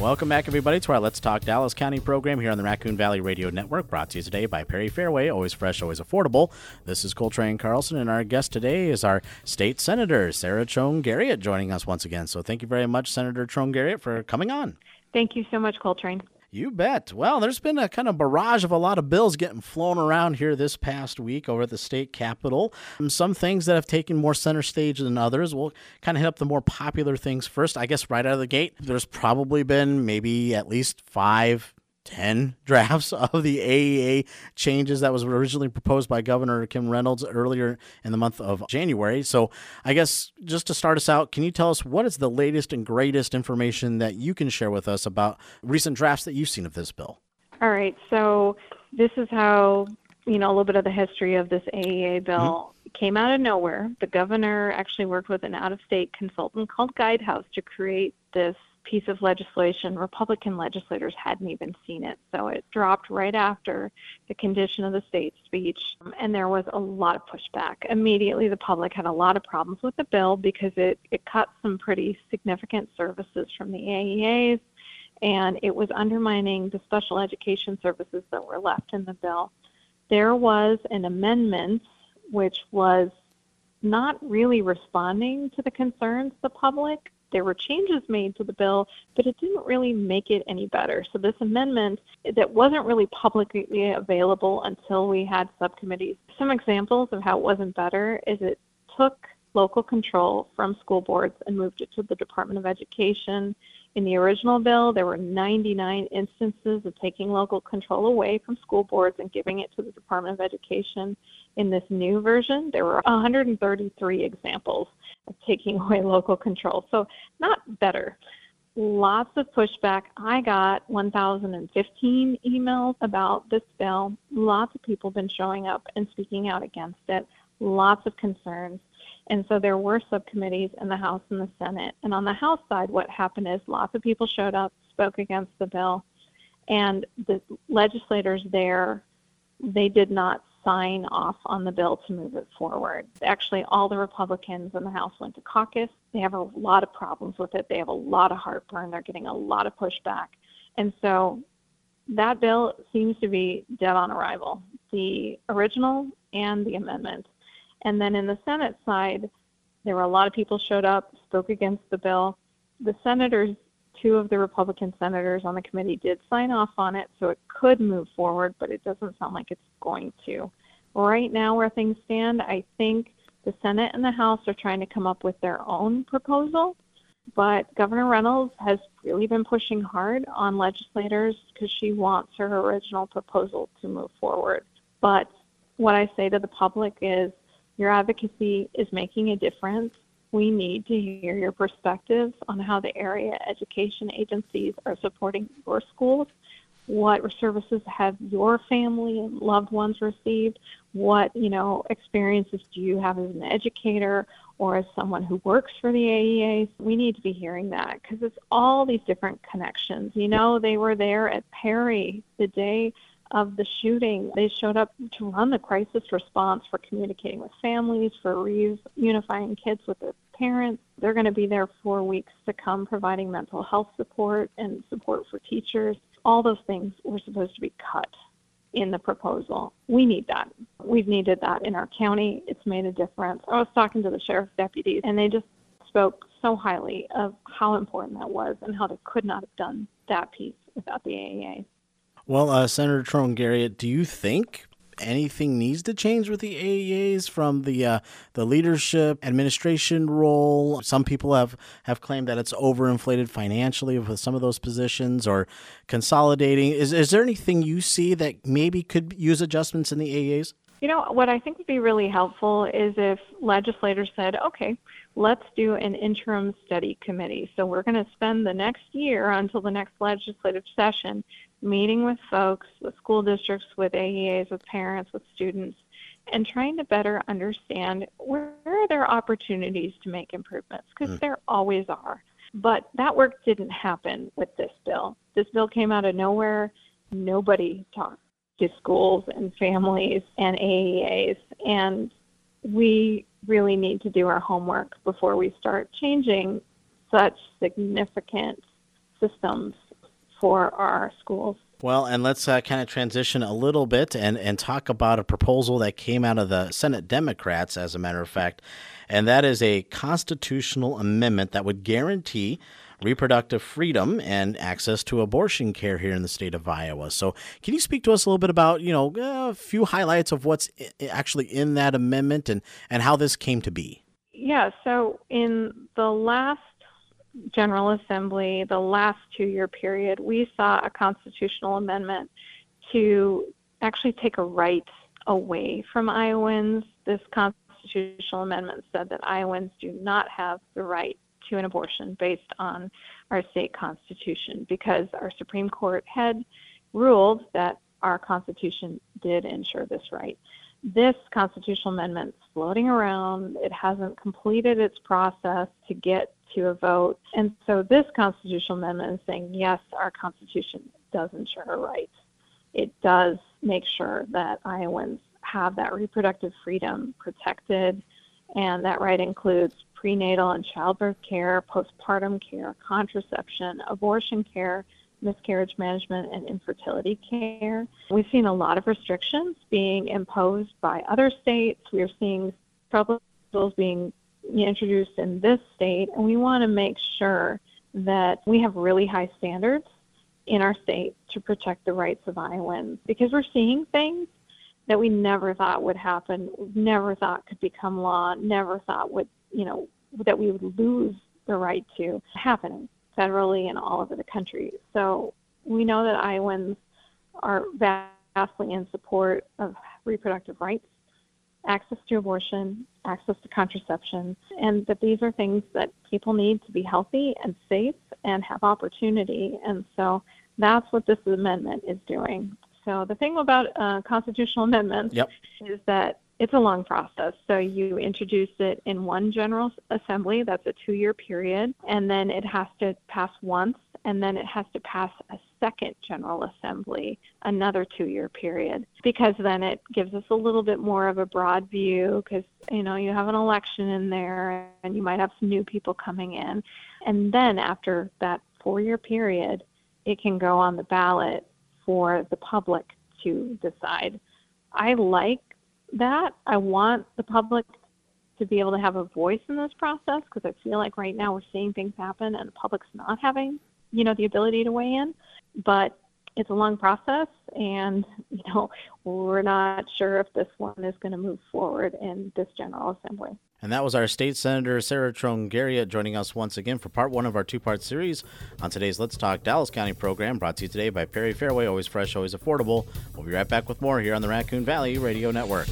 Welcome back, everybody, to our Let's Talk Dallas County program here on the Raccoon Valley Radio Network, brought to you today by Perry Fareway, always fresh, always affordable. This is Coltrane Carlson, and our guest today is our state senator, Sarah Trone Garriott, joining us once again. So thank you very much, Senator Trone Garriott, for coming on. Thank you so much, Coltrane. You bet. Well, there's been a kind of barrage of a lot of bills getting flown around here this past week over at the state capitol. Um, some things that have taken more center stage than others. We'll kind of hit up the more popular things first. I guess right out of the gate, there's probably been maybe at least five 10 drafts of the AEA changes that was originally proposed by Governor Kim Reynolds earlier in the month of January. So, I guess just to start us out, can you tell us what is the latest and greatest information that you can share with us about recent drafts that you've seen of this bill? All right. So, this is how, you know, a little bit of the history of this AEA bill. Mm-hmm. Came out of nowhere. The governor actually worked with an out of state consultant called Guidehouse to create this piece of legislation, Republican legislators hadn't even seen it. So it dropped right after the condition of the state speech, and there was a lot of pushback. Immediately, the public had a lot of problems with the bill because it, it cut some pretty significant services from the AEAs, and it was undermining the special education services that were left in the bill. There was an amendment which was not really responding to the concerns of the public there were changes made to the bill, but it didn't really make it any better. So this amendment that wasn't really publicly available until we had subcommittees. Some examples of how it wasn't better is it took local control from school boards and moved it to the Department of Education. In the original bill, there were 99 instances of taking local control away from school boards and giving it to the Department of Education. In this new version, there were 133 examples of taking away local control. So, not better. Lots of pushback. I got 1,015 emails about this bill. Lots of people have been showing up and speaking out against it. Lots of concerns. And so there were subcommittees in the House and the Senate. And on the House side, what happened is lots of people showed up, spoke against the bill, and the legislators there, they did not sign off on the bill to move it forward. Actually, all the Republicans in the House went to caucus. They have a lot of problems with it. They have a lot of heartburn. They're getting a lot of pushback. And so that bill seems to be dead on arrival. The original and the amendment. And then in the Senate side, there were a lot of people showed up, spoke against the bill. The senators, two of the Republican senators on the committee did sign off on it, so it could move forward, but it doesn't sound like it's going to. Right now, where things stand, I think the Senate and the House are trying to come up with their own proposal. But Governor Reynolds has really been pushing hard on legislators because she wants her original proposal to move forward. But what I say to the public is your advocacy is making a difference. We need to hear your perspectives on how the area education agencies are supporting your schools. What services have your family and loved ones received? What, you know, experiences do you have as an educator or as someone who works for the AEA, We need to be hearing that because it's all these different connections. You know, they were there at Perry the day of the shooting. They showed up to run the crisis response for communicating with families, for reunifying kids with their parents. They're going to be there for weeks to come, providing mental health support and support for teachers. All those things were supposed to be cut in the proposal. We need that. We've needed that in our county. It's made a difference. I was talking to the sheriff's deputies, and they just spoke so highly of how important that was and how they could not have done that piece without the AEA. Well, uh, Senator Trone do you think anything needs to change with the AEAs from the uh, the leadership administration role? Some people have, have claimed that it's overinflated financially with some of those positions or consolidating. Is is there anything you see that maybe could use adjustments in the AEAs? You know, what I think would be really helpful is if legislators said, okay, let's do an interim study committee. So we're going to spend the next year until the next legislative session meeting with folks, with school districts, with AEAs, with parents, with students, and trying to better understand where there are there opportunities to make improvements, because mm. there always are. But that work didn't happen with this bill. This bill came out of nowhere. Nobody talked to schools and families and AEAs. And we really need to do our homework before we start changing such significant systems for our schools. Well, and let's uh, kind of transition a little bit and, and talk about a proposal that came out of the Senate Democrats, as a matter of fact, and that is a constitutional amendment that would guarantee reproductive freedom and access to abortion care here in the state of Iowa. So, can you speak to us a little bit about, you know, a few highlights of what's actually in that amendment and, and how this came to be? Yeah, so in the last General Assembly, the last two year period, we saw a constitutional amendment to actually take a right away from Iowans. This constitutional amendment said that Iowans do not have the right to an abortion based on our state constitution because our Supreme Court had ruled that our Constitution did ensure this right. This constitutional amendment is floating around. It hasn't completed its process to get to a vote. And so this constitutional amendment is saying, yes, our Constitution does ensure a right. It does make sure that Iowans have that reproductive freedom protected, and that right includes prenatal and childbirth care, postpartum care, contraception, abortion care, miscarriage management, and infertility care. We've seen a lot of restrictions being imposed by other states. We are seeing proposals being introduced in this state, and we want to make sure that we have really high standards in our state to protect the rights of Iowans because we're seeing things that we never thought would happen, never thought could become law, never thought would, you know, that we would lose the right to happening federally and all over the country. So we know that Iowans are vastly in support of reproductive rights access to abortion, access to contraception, and that these are things that people need to be healthy and safe and have opportunity. And so that's what this amendment is doing. So the thing about uh, constitutional amendments yep. is that it's a long process. So you introduce it in one general assembly, that's a two year period, and then it has to pass once, and then it has to pass a second general assembly, another two year period, because then it gives us a little bit more of a broad view because, you know, you have an election in there and you might have some new people coming in. And then after that four year period, it can go on the ballot for the public to decide. I like that. I want the public to be able to have a voice in this process because I feel like right now we're seeing things happen and the public's not having, you know, the ability to weigh in. But it's a long process and, you know, we're not sure if this one is going to move forward in this General Assembly. And that was our state senator, Sarah Trone Garriott, joining us once again for part one of our two part series on today's Let's Talk Dallas County program, brought to you today by Perry Fareway. Always fresh, always affordable. We'll be right back with more here on the Raccoon Valley Radio Network.